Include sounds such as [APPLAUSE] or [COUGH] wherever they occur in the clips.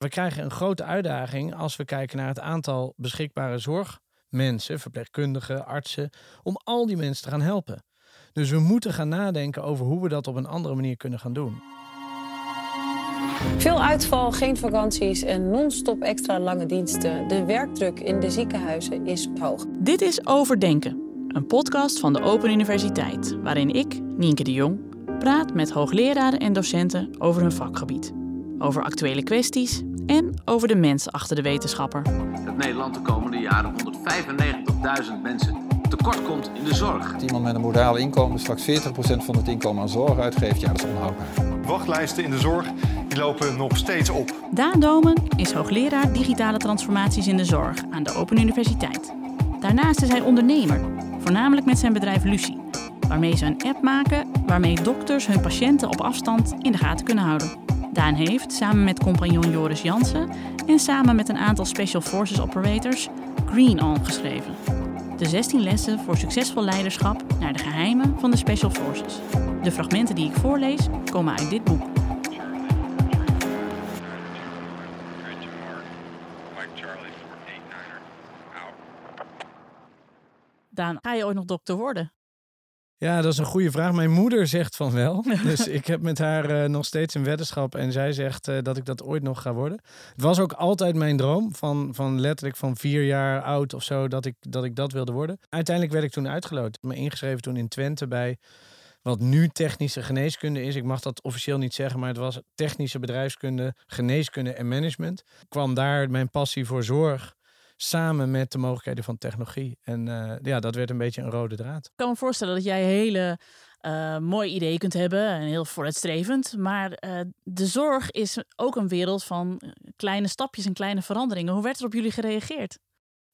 We krijgen een grote uitdaging als we kijken naar het aantal beschikbare zorgmensen, verpleegkundigen, artsen, om al die mensen te gaan helpen. Dus we moeten gaan nadenken over hoe we dat op een andere manier kunnen gaan doen. Veel uitval, geen vakanties en non-stop extra lange diensten. De werkdruk in de ziekenhuizen is hoog. Dit is Overdenken, een podcast van de Open Universiteit, waarin ik, Nienke de Jong, praat met hoogleraren en docenten over hun vakgebied. Over actuele kwesties en over de mens achter de wetenschapper. Dat Nederland de komende jaren 195.000 mensen tekort komt in de zorg. Iemand met een modaal inkomen straks 40% van het inkomen aan zorg uitgeeft, ja, dat is onhoudbaar. Wachtlijsten in de zorg die lopen nog steeds op. Daan Domen is hoogleraar digitale transformaties in de zorg aan de Open Universiteit. Daarnaast is hij ondernemer, voornamelijk met zijn bedrijf Lucie, waarmee ze een app maken waarmee dokters hun patiënten op afstand in de gaten kunnen houden. Daan heeft, samen met compagnon Joris Jansen en samen met een aantal Special Forces operators, Green On geschreven. De 16 lessen voor succesvol leiderschap naar de geheimen van de Special Forces. De fragmenten die ik voorlees komen uit dit boek. Daan, ga je ooit nog dokter worden? Ja, dat is een goede vraag. Mijn moeder zegt van wel. [LAUGHS] Dus ik heb met haar uh, nog steeds een weddenschap. En zij zegt uh, dat ik dat ooit nog ga worden. Het was ook altijd mijn droom. Van, van letterlijk van vier jaar oud of zo. Dat ik, dat ik dat wilde worden. Uiteindelijk werd ik toen uitgeloot. Me ingeschreven toen in Twente bij wat nu technische geneeskunde is. Ik mag dat officieel niet zeggen, maar het was technische bedrijfskunde, geneeskunde en management. Ik kwam daar mijn passie voor zorg samen met de mogelijkheden van technologie. En uh, ja, dat werd een beetje een rode draad. Ik kan me voorstellen dat jij hele uh, mooie ideeën kunt hebben en heel vooruitstrevend. Maar uh, de zorg is ook een wereld van kleine stapjes en kleine veranderingen. Hoe werd er op jullie gereageerd?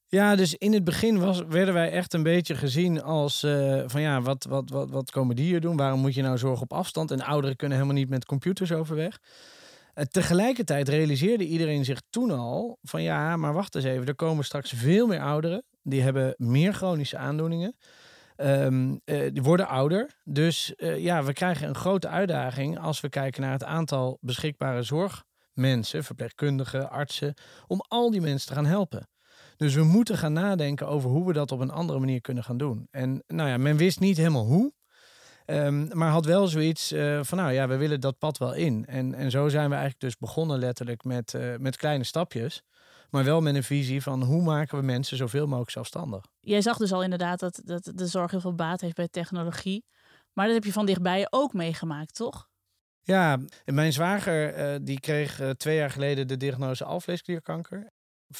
Ja, dus in het begin was, werden wij echt een beetje gezien als uh, van ja, wat, wat, wat, wat komen die hier doen? Waarom moet je nou zorg op afstand? En ouderen kunnen helemaal niet met computers overweg. Uh, tegelijkertijd realiseerde iedereen zich toen al van ja, maar wacht eens even, er komen straks veel meer ouderen. Die hebben meer chronische aandoeningen. Um, uh, die worden ouder. Dus ja, we krijgen een grote uitdaging als we kijken naar het aantal beschikbare zorgmensen, verpleegkundigen, artsen, om al die mensen te gaan helpen. Dus we moeten gaan nadenken over hoe we dat op een andere manier kunnen gaan doen. En nou ja, men wist niet helemaal hoe. Um, maar had wel zoiets uh, van, nou ja, we willen dat pad wel in. En, en zo zijn we eigenlijk dus begonnen letterlijk met, uh, met kleine stapjes. Maar wel met een visie van hoe maken we mensen zoveel mogelijk zelfstandig. Jij zag dus al inderdaad dat, dat de zorg heel veel baat heeft bij technologie. Maar dat heb je van dichtbij ook meegemaakt, toch? Ja, mijn zwager uh, die kreeg twee jaar geleden de diagnose alvleesklierkanker. 5%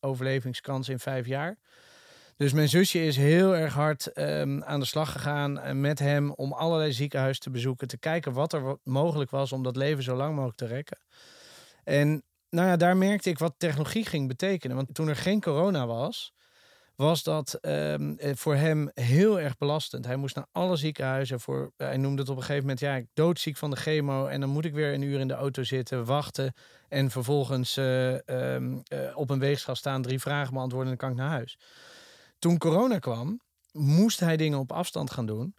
overlevingskans in vijf jaar. Dus mijn zusje is heel erg hard um, aan de slag gegaan met hem om allerlei ziekenhuizen te bezoeken, te kijken wat er mogelijk was om dat leven zo lang mogelijk te rekken. En nou ja, daar merkte ik wat technologie ging betekenen. Want toen er geen corona was, was dat um, voor hem heel erg belastend. Hij moest naar alle ziekenhuizen. Voor, hij noemde het op een gegeven moment, ja, ik doodziek van de chemo. En dan moet ik weer een uur in de auto zitten, wachten. En vervolgens uh, op een weegschaal staan, drie vragen beantwoorden en dan kan ik naar huis. Toen corona kwam, moest hij dingen op afstand gaan doen.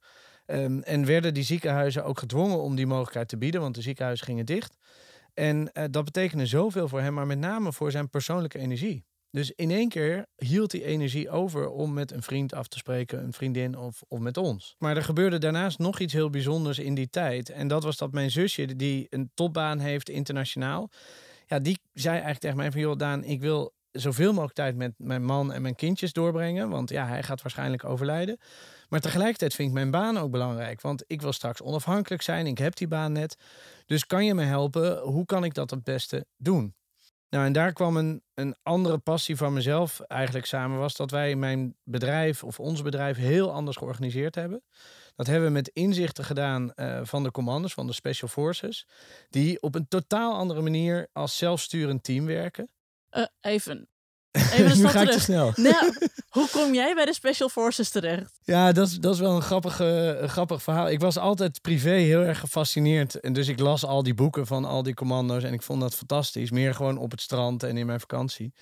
Um, en werden die ziekenhuizen ook gedwongen om die mogelijkheid te bieden, want de ziekenhuizen gingen dicht. En uh, dat betekende zoveel voor hem, maar met name voor zijn persoonlijke energie. Dus in één keer hield hij energie over om met een vriend af te spreken, een vriendin of, of met ons. Maar er gebeurde daarnaast nog iets heel bijzonders in die tijd. En dat was dat mijn zusje, die een topbaan heeft internationaal, ja, die zei eigenlijk tegen mij van, joh Daan, ik wil zoveel mogelijk tijd met mijn man en mijn kindjes doorbrengen. Want ja, hij gaat waarschijnlijk overlijden. Maar tegelijkertijd vind ik mijn baan ook belangrijk. Want ik wil straks onafhankelijk zijn. Ik heb die baan net. Dus kan je me helpen? Hoe kan ik dat het beste doen? Nou, en daar kwam een, een andere passie van mezelf eigenlijk samen. Was dat wij mijn bedrijf of ons bedrijf heel anders georganiseerd hebben. Dat hebben we met inzichten gedaan uh, van de commanders, van de Special Forces. Die op een totaal andere manier als zelfsturend team werken. Uh, even. [LAUGHS] Even een nu ga terug. ik te snel. Nou, [LAUGHS] hoe kom jij bij de Special Forces terecht? Ja, dat is, dat is wel een grappig, een grappig verhaal. Ik was altijd privé heel erg gefascineerd. En dus ik las al die boeken van al die commando's. En ik vond dat fantastisch. Meer gewoon op het strand en in mijn vakantie.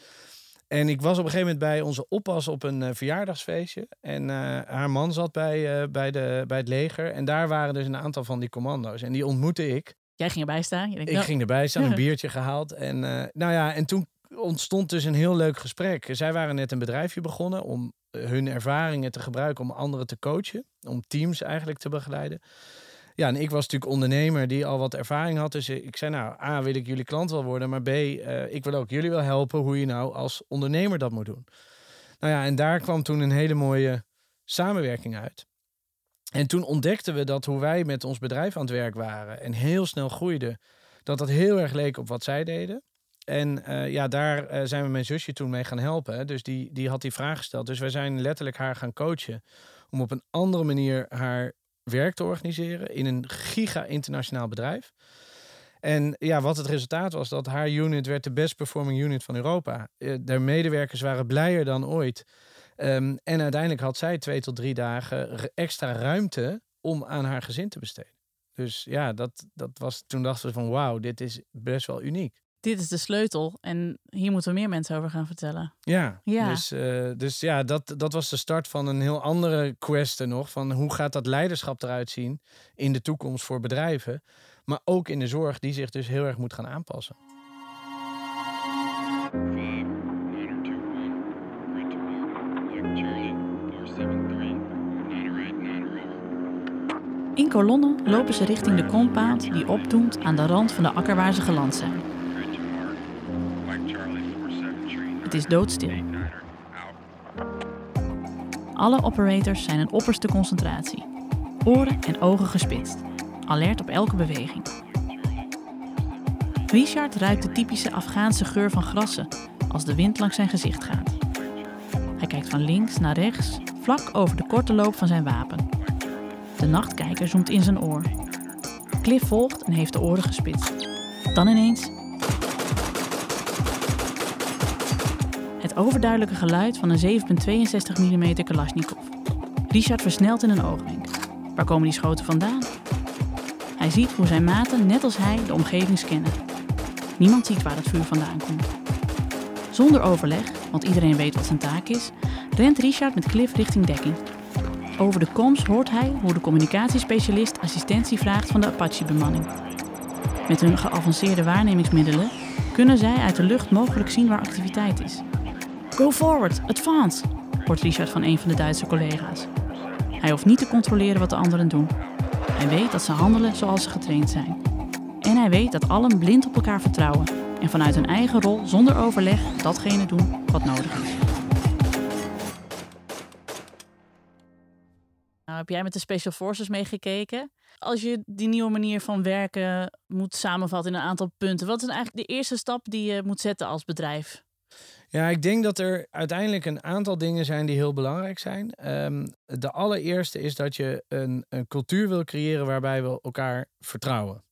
En ik was op een gegeven moment bij onze oppas op een uh, verjaardagsfeestje. En uh, haar man zat bij, uh, bij, de, bij het leger. En daar waren dus een aantal van die commando's. En die ontmoette ik. Jij ging erbij staan. Je denkt, Ik nou, ging erbij staan, een [LAUGHS] biertje gehaald. En, eh, nou ja, en toen ontstond dus een heel leuk gesprek. Zij waren net een bedrijfje begonnen om eh, hun ervaringen te gebruiken om anderen te coachen. Om teams eigenlijk te begeleiden. Ja, en ik was natuurlijk ondernemer die al wat ervaring had. Dus ik zei nou, A, wil ik jullie klant wel worden. Maar B, eh, ik wil ook jullie wel helpen hoe je nou als ondernemer dat moet doen. Nou ja, en daar kwam toen een hele mooie samenwerking uit. En toen ontdekten we dat hoe wij met ons bedrijf aan het werk waren en heel snel groeiden, dat dat heel erg leek op wat zij deden. En eh, ja, daar eh, zijn we mijn zusje toen mee gaan helpen. Dus die, die had die vraag gesteld. Dus wij zijn letterlijk haar gaan coachen om op een andere manier haar werk te organiseren in een giga internationaal bedrijf. En ja, wat het resultaat was, dat haar unit werd de best performing unit van Europa. Eh, de medewerkers waren blijer dan ooit. Ehm, en uiteindelijk had zij twee tot drie dagen extra ruimte om aan haar gezin te besteden. Dus ja, dat, dat was, toen dachten we van wauw, dit is best wel uniek. Dit is de sleutel. En hier moeten we meer mensen over gaan vertellen. Ja, Ja. Dus, eh, dus ja, dat, dat was de start van een heel andere quest nog. Van hoe gaat dat leiderschap eruit zien in de toekomst voor bedrijven. Maar ook in de zorg die zich dus heel erg moet gaan aanpassen. In kolonnen lopen ze richting de compound die opdoemt aan de rand van de akker waar ze geland zijn. Het is doodstil. Alle operators zijn in opperste concentratie. Oren en ogen gespitst. Alert op elke beweging. Richard ruikt de typische Afghaanse geur van grassen als de wind langs zijn gezicht gaat. Hij kijkt van links naar rechts, vlak over de korte loop van zijn wapen. De nachtkijker zoomt in zijn oor. Cliff volgt en heeft de oren gespitst. Dan ineens. Het overduidelijke geluid van een 7,62 mm Kalashnikov. Richard versnelt in een oogwenk. Waar komen die schoten vandaan? Hij ziet hoe zijn maten, net als hij, de omgeving scannen. Niemand ziet waar het vuur vandaan komt. Zonder overleg, want iedereen weet wat zijn taak is, rent Richard met Cliff richting dekking. Over de comms hoort hij hoe de communicatiespecialist assistentie vraagt van de Apache-bemanning. Met hun geavanceerde waarnemingsmiddelen kunnen zij uit de lucht mogelijk zien waar activiteit is. Go forward, advance, hoort Richard van een van de Duitse collega's. Hij hoeft niet te controleren wat de anderen doen. Hij weet dat ze handelen zoals ze getraind zijn. En hij weet dat allen blind op elkaar vertrouwen en vanuit hun eigen rol zonder overleg datgene doen wat nodig is. Nou, heb jij met de Special Forces meegekeken? Als je die nieuwe manier van werken moet samenvatten in een aantal punten, wat is eigenlijk de eerste stap die je moet zetten als bedrijf? Ja, ik denk dat er uiteindelijk een aantal dingen zijn die heel belangrijk zijn. Ehm, de allereerste is dat je een, een cultuur wil creëren waarbij we elkaar vertrouwen.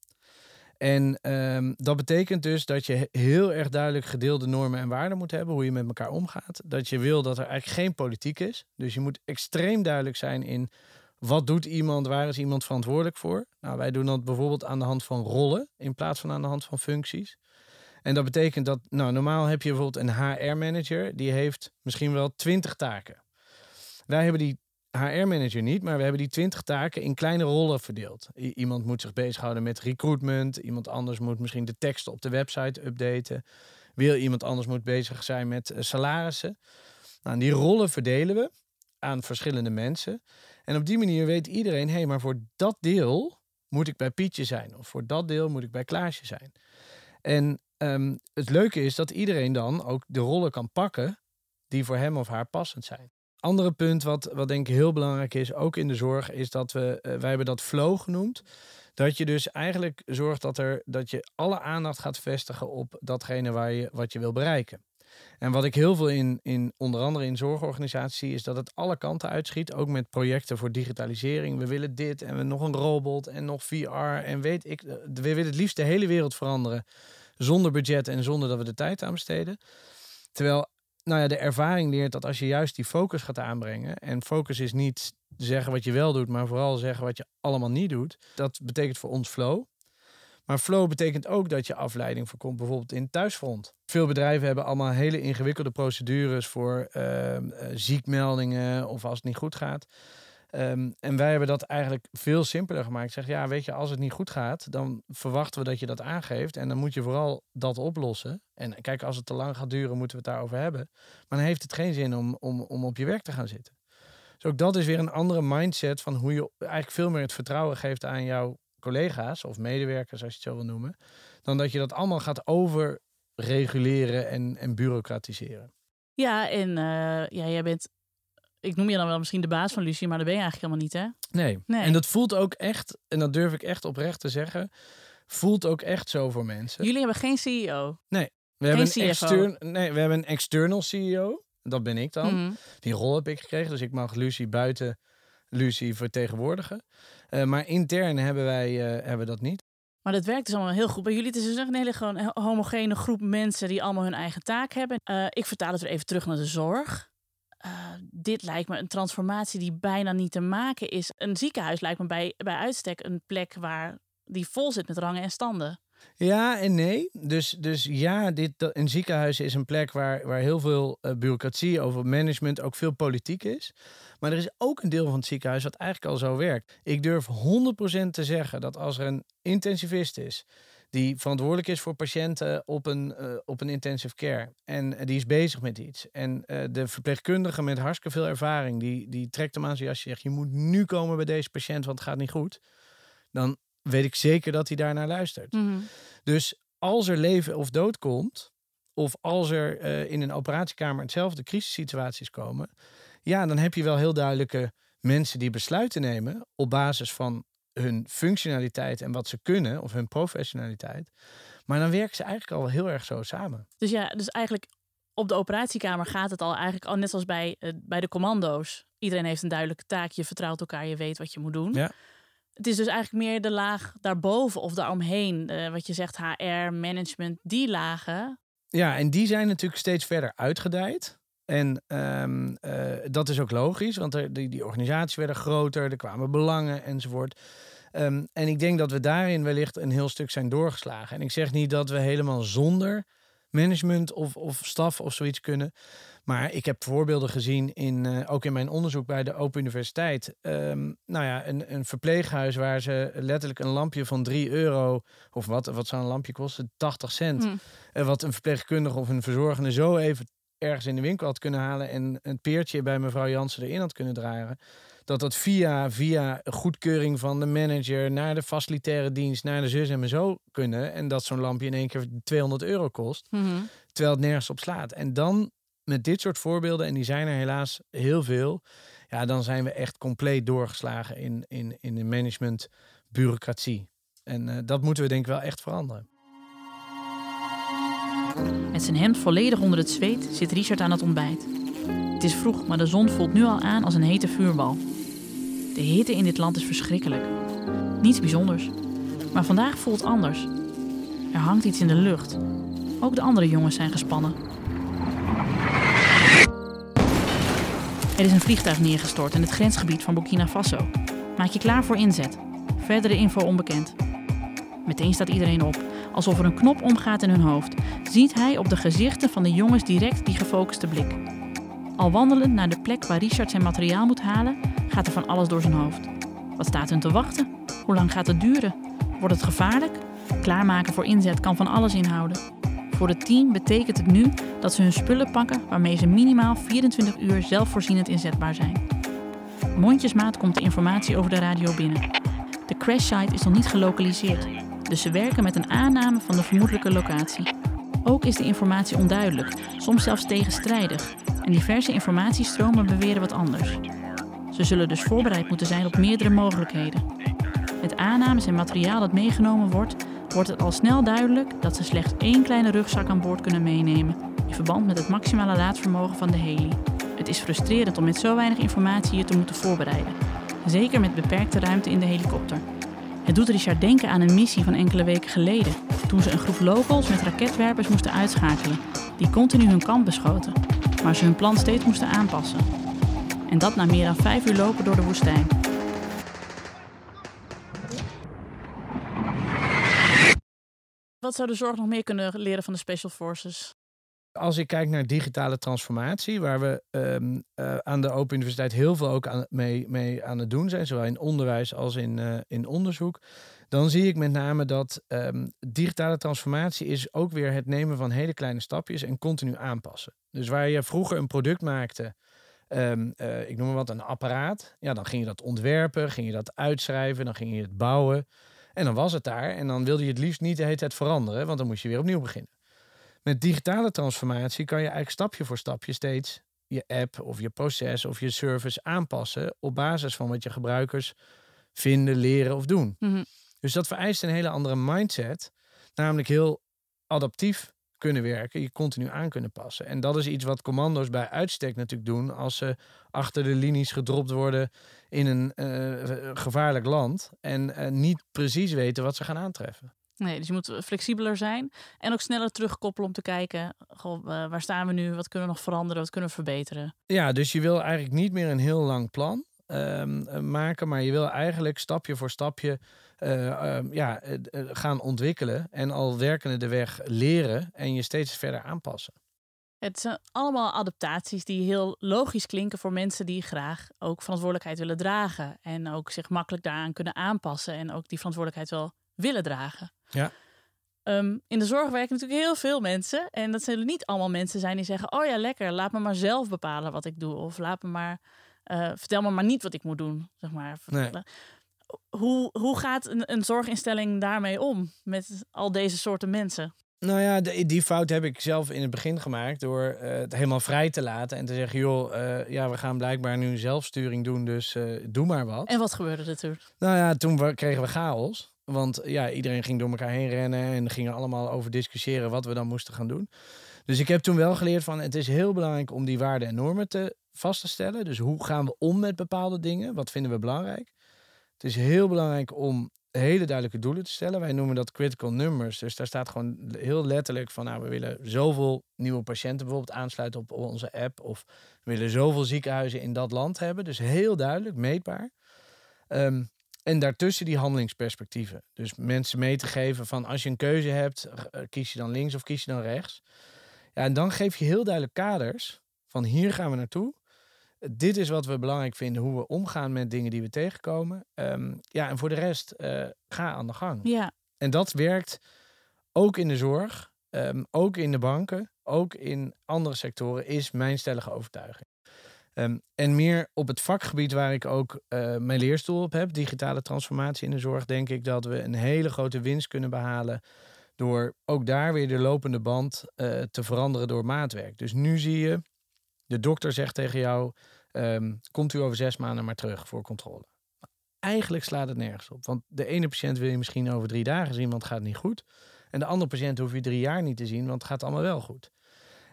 En ehm, dat betekent dus dat je he- heel erg duidelijk gedeelde normen en waarden moet hebben, hoe je met elkaar omgaat. Dat je wil dat er eigenlijk geen politiek is. Dus je moet extreem duidelijk zijn in wat doet iemand, waar is iemand verantwoordelijk voor. Nou, wij doen dat bijvoorbeeld aan de hand van rollen in plaats van aan de hand van functies. En dat betekent dat, nou, normaal heb je bijvoorbeeld een HR-manager, die heeft misschien wel twintig taken. Wij hebben die HR-manager niet, maar we hebben die twintig taken in kleine rollen verdeeld. Iemand moet zich bezighouden met recruitment, iemand anders moet misschien de teksten op de website updaten. Weer iemand anders moet bezig zijn met eh, salarissen. Nou, die rollen verdelen we aan verschillende mensen. En op die manier weet iedereen, hé, hey, maar voor dat deel moet ik bij Pietje zijn. Of voor dat deel moet ik bij Klaasje zijn. En ehm, het leuke is dat iedereen dan ook de rollen kan pakken die voor hem of haar passend zijn. Andere punt wat, wat denk ik heel belangrijk is, ook in de zorg, is dat we, eh, wij hebben dat flow genoemd. Dat je dus eigenlijk zorgt dat, er, dat je alle aandacht gaat vestigen op datgene waar je, wat je wil bereiken. En wat ik heel veel in, in onder andere in zorgorganisaties zie, is dat het alle kanten uitschiet. Ook met projecten voor digitalisering. We willen dit en we nog een robot en nog VR. En weet ik, eh, we willen het liefst de hele wereld veranderen. Zonder budget en zonder dat we de tijd aan besteden. Terwijl nou ja, de ervaring leert dat als je juist die focus gaat aanbrengen. En focus is niet zeggen wat je wel doet, maar vooral zeggen wat je allemaal niet doet. Dat betekent voor ons flow. Maar flow betekent ook dat je afleiding voorkomt, bijvoorbeeld in thuisfront. Veel bedrijven hebben allemaal hele ingewikkelde procedures voor ehm, eh, ziekmeldingen of als het niet goed gaat. Ehm, en wij hebben dat eigenlijk veel simpeler gemaakt. Zeg, ja, weet je, als het niet goed gaat, dan verwachten we dat je dat aangeeft. En dan moet je vooral dat oplossen. En kijk, als het te lang gaat duren, moeten we het daarover hebben. Maar dan heeft het geen zin om, om, om op je werk te gaan zitten. Dus ook dat is weer een andere mindset van hoe je eigenlijk veel meer het vertrouwen geeft aan jouw collega's of medewerkers, als je het zo wil noemen. Dan dat je dat allemaal gaat overreguleren en, en bureaucratiseren. Ja, en uh, ja, jij bent ik noem je dan wel misschien de baas van Lucie, maar dat ben je eigenlijk helemaal niet, hè? Nee. nee. En dat voelt ook echt, en dat durf ik echt oprecht te zeggen, voelt ook echt zo voor mensen. Jullie hebben geen CEO? Nee. We hebben, een extern, nee, we hebben een external CEO. Dat ben ik dan. Mhm. Die rol heb ik gekregen, dus ik mag Lucie buiten Lucie vertegenwoordigen. Uh, maar intern hebben wij uh, hebben dat niet. Maar dat werkt dus allemaal heel goed. Bij jullie het is dus een hele gewoon homogene groep mensen die allemaal hun eigen taak hebben. Uh, ik vertaal het weer even terug naar de zorg. Uh, dit lijkt me een transformatie die bijna niet te maken is. Een ziekenhuis lijkt me bij, bij uitstek een plek waar die vol zit met rangen en standen. Ja en nee. Dus, dus ja, dit, een ziekenhuis is een plek waar, waar heel veel uh, bureaucratie over management, ook veel politiek is. Maar er is ook een deel van het ziekenhuis wat eigenlijk al zo werkt. Ik durf 100% te zeggen dat als er een intensivist is die verantwoordelijk is voor patiënten op een, uh, op een intensive care. En uh, die is bezig met iets. En uh, de verpleegkundige met hartstikke veel ervaring, die, die trekt hem aan zijn jasje zegt: Je moet nu komen bij deze patiënt, want het gaat niet goed. Dan weet ik zeker dat hij daarnaar luistert. Mm -hmm. Dus als er leven of dood komt, of als er in een operatiekamer hetzelfde crisissituaties komen, ja, dan heb je wel heel duidelijke mensen die besluiten nemen op basis van hun functionaliteit en wat ze kunnen, of hun professionaliteit. Maar dan werken ze eigenlijk al heel erg zo samen. Dus ja, dus eigenlijk op de operatiekamer gaat het al eigenlijk al net zoals bij, uh, bij de commando's. Iedereen heeft een duidelijke taak, je vertrouwt elkaar, je weet wat je moet doen. Ja. Het is dus eigenlijk meer de laag daarboven of daaromheen. Uh, wat je zegt, HR, management, die lagen. Ja, en die zijn natuurlijk steeds verder uitgedijd. En um, uh, dat is ook logisch, want er, die, die organisaties werden groter, er kwamen belangen enzovoort. Um, en ik denk dat we daarin wellicht een heel stuk zijn doorgeslagen. En ik zeg niet dat we helemaal zonder management of, of staf of zoiets kunnen. Maar ik heb voorbeelden gezien, in, uh, ook in mijn onderzoek bij de Open Universiteit. Um, nou ja, een, een verpleeghuis waar ze letterlijk een lampje van 3 euro, of wat, wat zou een lampje kosten? 80 cent. Hmm. Uh, wat een verpleegkundige of een verzorgende zo even ergens in de winkel had kunnen halen en een peertje bij mevrouw Jansen erin had kunnen draaien. Dat dat via, via goedkeuring van de manager naar de facilitaire dienst, naar de zus en zo kunnen. En dat zo'n lampje in één keer 200 euro kost. Mm -hmm. Terwijl het nergens op slaat. En dan met dit soort voorbeelden, en die zijn er helaas heel veel. Ja, dan zijn we echt compleet doorgeslagen in, in, in de management bureaucratie. En uh, dat moeten we denk ik wel echt veranderen. Met zijn hemd volledig onder het zweet zit Richard aan het ontbijt. Het is vroeg, maar de zon voelt nu al aan als een hete vuurbal. De hitte in dit land is verschrikkelijk. Niets bijzonders. Maar vandaag voelt anders. Er hangt iets in de lucht. Ook de andere jongens zijn gespannen. Er is een vliegtuig neergestort in het grensgebied van Burkina Faso. Maak je klaar voor inzet. Verdere info onbekend. Meteen staat iedereen op, alsof er een knop omgaat in hun hoofd. Ziet hij op de gezichten van de jongens direct die gefocuste blik. Al wandelend naar de plek waar Richard zijn materiaal moet halen, gaat er van alles door zijn hoofd. Wat staat hun te wachten? Hoe lang gaat het duren? Wordt het gevaarlijk? Klaarmaken voor inzet kan van alles inhouden. Voor het team betekent het nu dat ze hun spullen pakken waarmee ze minimaal 24 uur zelfvoorzienend inzetbaar zijn. Mondjesmaat komt de informatie over de radio binnen. De crashsite is nog niet gelokaliseerd, dus ze werken met een aanname van de vermoedelijke locatie. Ook is de informatie onduidelijk, soms zelfs tegenstrijdig, en diverse informatiestromen beweren wat anders. Ze zullen dus voorbereid moeten zijn op meerdere mogelijkheden. Met aannames en materiaal dat meegenomen wordt, wordt het al snel duidelijk dat ze slechts één kleine rugzak aan boord kunnen meenemen, in verband met het maximale laadvermogen van de heli. Het is frustrerend om met zo weinig informatie je te moeten voorbereiden, zeker met beperkte ruimte in de helikopter. Het doet Richard denken aan een missie van enkele weken geleden, toen ze een groep locals met raketwerpers moesten uitschakelen, die continu hun kamp beschoten, maar ze hun plan steeds moesten aanpassen. En dat na meer dan vijf uur lopen door de woestijn. Wat zou de zorg nog meer kunnen leren van de Special Forces? Als ik kijk naar digitale transformatie, waar we ehm, eh, aan de Open Universiteit heel veel ook aan, mee, mee aan het doen zijn, zowel in onderwijs als in, eh, in onderzoek, dan zie ik met name dat ehm, digitale transformatie is ook weer het nemen van hele kleine stapjes en continu aanpassen. Dus waar je vroeger een product maakte, ehm, eh, ik noem maar wat, een apparaat, ja, dan ging je dat ontwerpen, ging je dat uitschrijven, dan ging je het bouwen. En dan was het daar en dan wilde je het liefst niet de hele tijd veranderen, want dan moest je weer opnieuw beginnen. Met digitale transformatie kan je eigenlijk stapje voor stapje steeds je app of je proces of je service aanpassen op basis van wat je gebruikers vinden, leren of doen. Mhm. Dus dat vereist een hele andere mindset, namelijk heel adaptief kunnen werken, je continu aan kunnen passen. En dat is iets wat commando's bij uitstek natuurlijk doen als ze achter de linies gedropt worden in een eh, gevaarlijk land en eh, niet precies weten wat ze gaan aantreffen. Nee, dus je moet flexibeler zijn en ook sneller terugkoppelen om te kijken, goh, waar staan we nu, wat kunnen we nog veranderen, wat kunnen we verbeteren. Ja, dus je wil eigenlijk niet meer een heel lang plan ehm, eh, maken, maar je wil eigenlijk stapje voor stapje eh, ehm, ja, eh, gaan ontwikkelen en al werkende de weg leren en je steeds verder aanpassen. Het zijn allemaal adaptaties die heel logisch klinken voor mensen die graag ook verantwoordelijkheid willen dragen. En ook zich makkelijk daaraan kunnen aanpassen en ook die verantwoordelijkheid wel willen dragen. Ja. Ehm, in de zorg werken natuurlijk heel veel mensen. En dat zullen niet allemaal mensen zijn die zeggen: Oh ja, lekker, laat me maar zelf bepalen wat ik doe. Of laat me maar, eh, vertel me maar niet wat ik moet doen. Zeg maar. Nee. Hoe, hoe gaat een, een zorginstelling daarmee om met al deze soorten mensen? Nou ja, die fout heb ik zelf in het begin gemaakt door eh, het helemaal vrij te laten en te zeggen, joh, eh, ja, we gaan blijkbaar nu zelfsturing doen, dus doe maar wat. En wat gebeurde er toen? Nou ja, toen kregen we chaos. Want ja, iedereen ging door elkaar heen rennen en gingen allemaal over discussiëren wat we dan moesten gaan doen. Dus ik heb toen wel geleerd van het is heel belangrijk om die waarden en normen te vast te stellen. Dus hoe gaan we om met bepaalde dingen? Wat vinden we belangrijk? Het is heel belangrijk om hele duidelijke doelen te stellen. Wij noemen dat critical numbers. Dus daar staat gewoon heel letterlijk van, nou, we willen zoveel nieuwe patiënten bijvoorbeeld aansluiten op onze app. Of we willen zoveel ziekenhuizen in dat land hebben. Dus heel duidelijk, meetbaar. Ehm, en daartussen die handelingsperspectieven. Dus mensen mee te geven van als je een keuze hebt, eh, kies je dan links of kies je dan rechts. Ja, en dan geef je heel duidelijk kaders van hier gaan we naartoe. Dit is wat we belangrijk vinden, hoe we omgaan met dingen die we tegenkomen. Ehm, ja, en voor de rest, eh, ga aan de gang. Ja, En dat werkt ook in de zorg, ehm, ook in de banken, ook in andere sectoren, is mijn stellige overtuiging. Ehm, en meer op het vakgebied waar ik ook eh, mijn leerstoel op heb, digitale transformatie in de zorg, denk ik dat we een hele grote winst kunnen behalen door ook daar weer de lopende band eh, te veranderen door maatwerk. Dus nu zie je, de dokter zegt tegen jou, ehm, komt u over zes maanden maar terug voor controle. Eigenlijk slaat het nergens op. Want de ene patiënt wil je misschien over drie dagen zien, want het gaat niet goed. En de andere patiënt hoef je drie jaar niet te zien, want het gaat allemaal wel goed.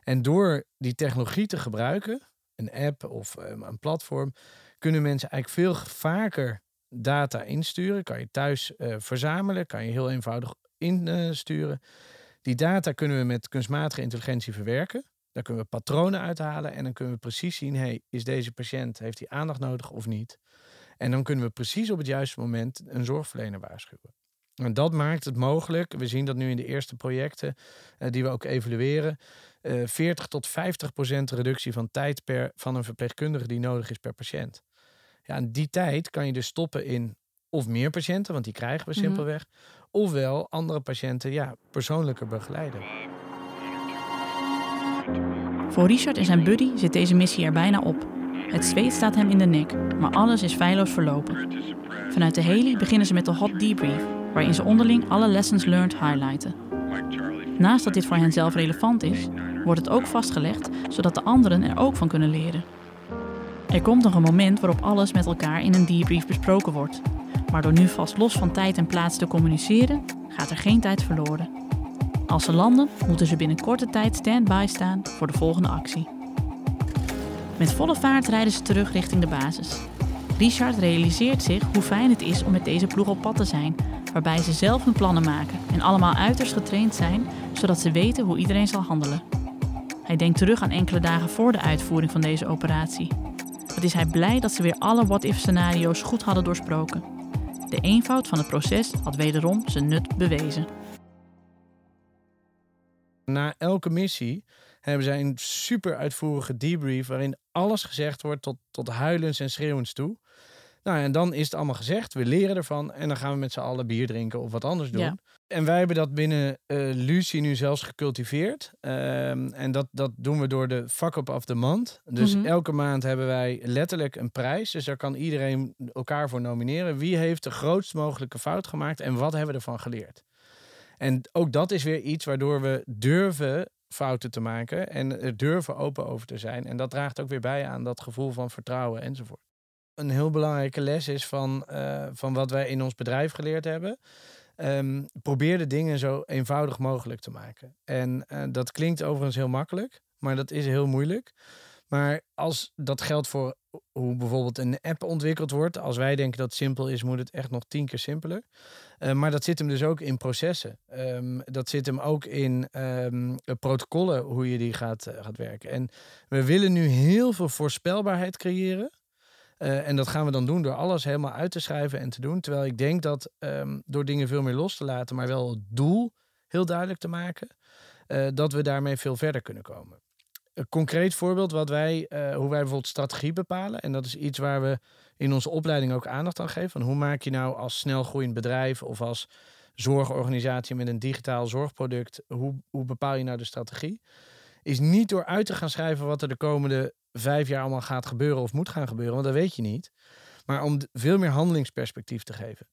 En door die technologie te gebruiken, een app of ehm, een platform, kunnen mensen eigenlijk veel vaker data insturen. Kan je thuis eh, verzamelen, kan je heel eenvoudig insturen. Die data kunnen we met kunstmatige intelligentie verwerken. Daar kunnen we patronen uithalen en dan kunnen we precies zien, hey, is deze patiënt, heeft hij aandacht nodig of niet? En dan kunnen we precies op het juiste moment een zorgverlener waarschuwen. En dat maakt het mogelijk. We zien dat nu in de eerste projecten eh, die we ook evalueren. Eh 40 tot 50 procent reductie van tijd per, van een verpleegkundige die nodig is per patiënt. Ja, en die tijd kan je dus stoppen in of meer patiënten, want die krijgen we Mhm. simpelweg. Ofwel andere patiënten ja, persoonlijker begeleiden. Voor Richard en zijn buddy zit deze missie er bijna op. Het zweet staat hem in de nek, maar alles is feilloos verlopen. Vanuit de heli beginnen ze met de hot debrief, waarin ze onderling alle lessons learned highlighten. Naast dat dit voor hen zelf relevant is, wordt het ook vastgelegd zodat de anderen er ook van kunnen leren. Er komt nog een moment waarop alles met elkaar in een debrief besproken wordt. Maar door nu vast los van tijd en plaats te communiceren, gaat er geen tijd verloren. Als ze landen, moeten ze binnen korte tijd stand-by staan voor de volgende actie. Met volle vaart rijden ze terug richting de basis. Richard realiseert zich hoe fijn het is om met deze ploeg op pad te zijn, waarbij ze zelf hun plannen maken en allemaal uiterst getraind zijn, zodat ze weten hoe iedereen zal handelen. Hij denkt terug aan enkele dagen voor de uitvoering van deze operatie. Wat is hij blij dat ze weer alle what-if scenario's goed hadden doorsproken. De eenvoud van het proces had wederom zijn nut bewezen. Na elke missie hebben zij een super uitvoerige debrief waarin alles gezegd wordt tot, tot huilens en schreeuwens toe. Nou, en dan is het allemaal gezegd. We leren ervan en dan gaan we met z'n allen bier drinken of wat anders doen. Ja. En wij hebben dat binnen eh Lucie nu zelfs gecultiveerd. Ehm, en dat, dat doen we door de fuck up of the month. Dus Mhm. elke maand hebben wij letterlijk een prijs. Dus daar kan iedereen elkaar voor nomineren. Wie heeft de grootst mogelijke fout gemaakt en wat hebben we ervan geleerd? En ook dat is weer iets waardoor we durven fouten te maken en er durven open over te zijn. En dat draagt ook weer bij aan dat gevoel van vertrouwen enzovoort. Een heel belangrijke les is van, eh, van wat wij in ons bedrijf geleerd hebben. Ehm, probeer de dingen zo eenvoudig mogelijk te maken. En eh, dat klinkt overigens heel makkelijk, maar dat is heel moeilijk. Maar als dat geldt voor hoe bijvoorbeeld een app ontwikkeld wordt, als wij denken dat het simpel is, moet het echt nog tien keer simpeler. Eh, maar dat zit hem dus ook in processen. Ehm, dat zit hem ook in ehm, eh, protocollen, hoe je die gaat, eh, gaat werken. En we willen nu heel veel voorspelbaarheid creëren. En dat gaan we dan doen door alles helemaal uit te schrijven en te doen. Terwijl ik denk dat ehm, door dingen veel meer los te laten, maar wel het doel heel duidelijk te maken, dat we daarmee veel verder kunnen komen. Een concreet voorbeeld wat wij, eh, hoe wij bijvoorbeeld strategie bepalen. En dat is iets waar we in onze opleiding ook aandacht aan geven. Van hoe maak je nou als snel groeiend bedrijf of als zorgorganisatie met een digitaal zorgproduct, hoe, hoe bepaal je nou de strategie? Is niet door uit te gaan schrijven wat er de komende vijf jaar allemaal gaat gebeuren of moet gaan gebeuren, want dat weet je niet. Maar om veel meer handelingsperspectief te geven.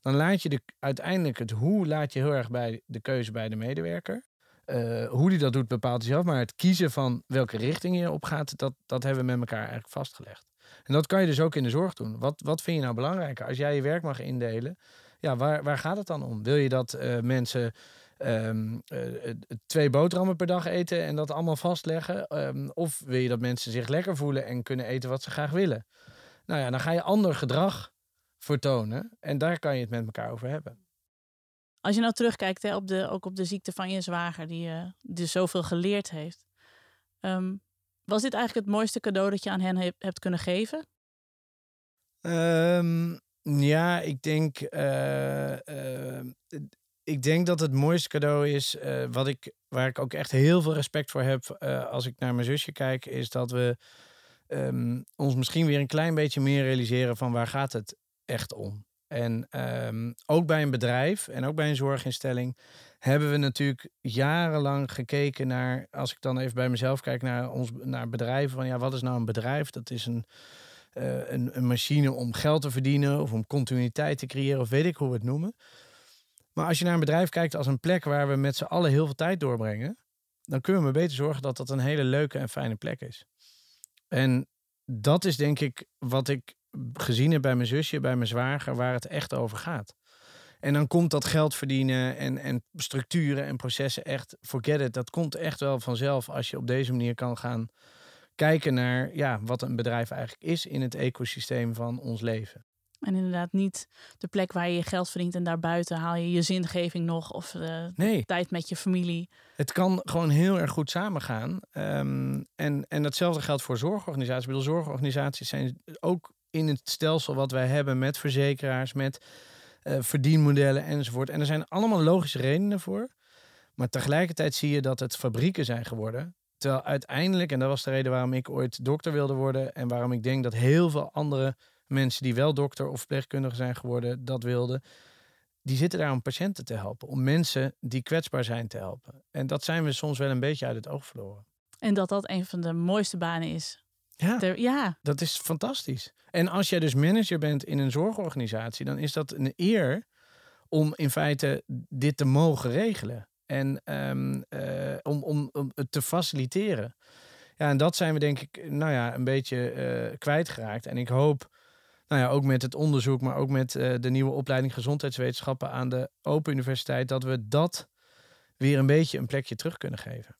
Dan laat je de, uiteindelijk het hoe laat je heel erg bij de keuze bij de medewerker. Eh, hoe die dat doet bepaalt hij zelf. Maar het kiezen van welke richting je op gaat, dat, dat hebben we met elkaar eigenlijk vastgelegd. En dat kan je dus ook in de zorg doen. Wat, wat vind je nou belangrijker? Als jij je werk mag indelen, ja, waar, waar gaat het dan om? Wil je dat eh, mensen ehm, eh, eh, twee boterhammen per dag eten en dat allemaal vastleggen? Ehm, of wil je dat mensen zich lekker voelen en kunnen eten wat ze graag willen? Nou ja, dan ga je ander gedrag vertonen en daar kan je het met elkaar over hebben. Als je nou terugkijkt hè, op de, ook op de ziekte van je zwager, die je dus zoveel geleerd heeft. ehm, was dit eigenlijk het mooiste cadeau dat je aan hen heb- hebt kunnen geven? Ehm, ja, ik denk, eh, eh, ik denk dat het mooiste cadeau is, eh, wat ik, waar ik ook echt heel veel respect voor heb eh, als ik naar mijn zusje kijk, is dat we ehm, ons misschien weer een klein beetje meer realiseren van waar gaat het echt om. En ehm, ook bij een bedrijf en ook bij een zorginstelling hebben we natuurlijk jarenlang gekeken naar, als ik dan even bij mezelf kijk naar ons naar bedrijven, van ja, wat is nou een bedrijf? Dat is een, eh, een, een machine om geld te verdienen of om continuïteit te creëren of weet ik hoe we het noemen. Maar als je naar een bedrijf kijkt als een plek waar we met z'n allen heel veel tijd doorbrengen, dan kunnen we beter zorgen dat dat een hele leuke en fijne plek is. En dat is denk ik wat ik gezien heb bij mijn zusje, bij mijn zwager, waar het echt over gaat. En dan komt dat geld verdienen en, en structuren en processen echt, forget it, dat komt echt wel vanzelf als je op deze manier kan gaan kijken naar ja, wat een bedrijf eigenlijk is in het ecosysteem van ons leven. En inderdaad niet de plek waar je je geld verdient en daarbuiten haal je je zingeving nog of eh, Nee, tijd met je familie. het kan gewoon heel erg goed samengaan. Ehm, en, en datzelfde geldt voor zorgorganisaties. Ik bedoel, zorgorganisaties zijn ook in het stelsel wat wij hebben met verzekeraars, met eh, verdienmodellen enzovoort. En er zijn allemaal logische redenen voor. Maar tegelijkertijd zie je dat het fabrieken zijn geworden. Terwijl uiteindelijk, en dat was de reden waarom ik ooit dokter wilde worden. En waarom ik denk dat heel veel andere mensen die wel dokter of verpleegkundige zijn geworden, dat wilden. Die zitten daar om patiënten te helpen. Om mensen die kwetsbaar zijn te helpen. En dat zijn we soms wel een beetje uit het oog verloren. En dat dat een van de mooiste banen is. Ja. Ter- ja, Dat is fantastisch. En als jij dus manager bent in een zorgorganisatie, dan is dat een eer om in feite dit te mogen regelen. En ehm, eh, om, om, om het te faciliteren. Ja, en dat zijn we denk ik, nou ja, een beetje eh, kwijtgeraakt. En ik hoop, nou ja, ook met het onderzoek, maar ook met eh, de nieuwe opleiding gezondheidswetenschappen aan de Open Universiteit, dat we dat weer een beetje een plekje terug kunnen geven.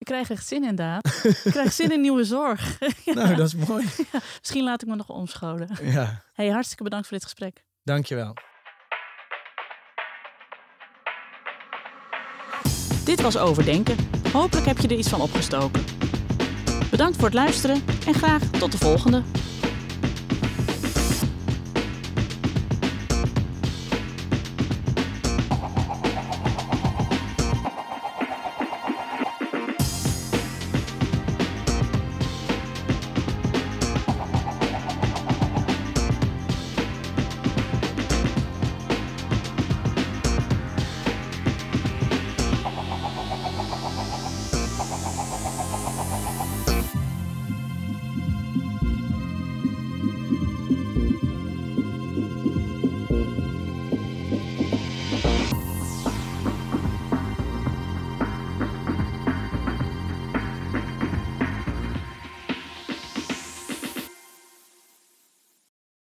Ik krijg echt zin in, Daad. ik krijg zin in nieuwe zorg. [LAUGHS] Ja, Nou, dat is mooi. [LAUGHS] Misschien laat ik me nog omscholen. Ja, Hey, hartstikke bedankt voor dit gesprek. dankjewel. Dit was Overdenken. Hopelijk heb je er iets van opgestoken. Bedankt voor het luisteren en graag tot de volgende.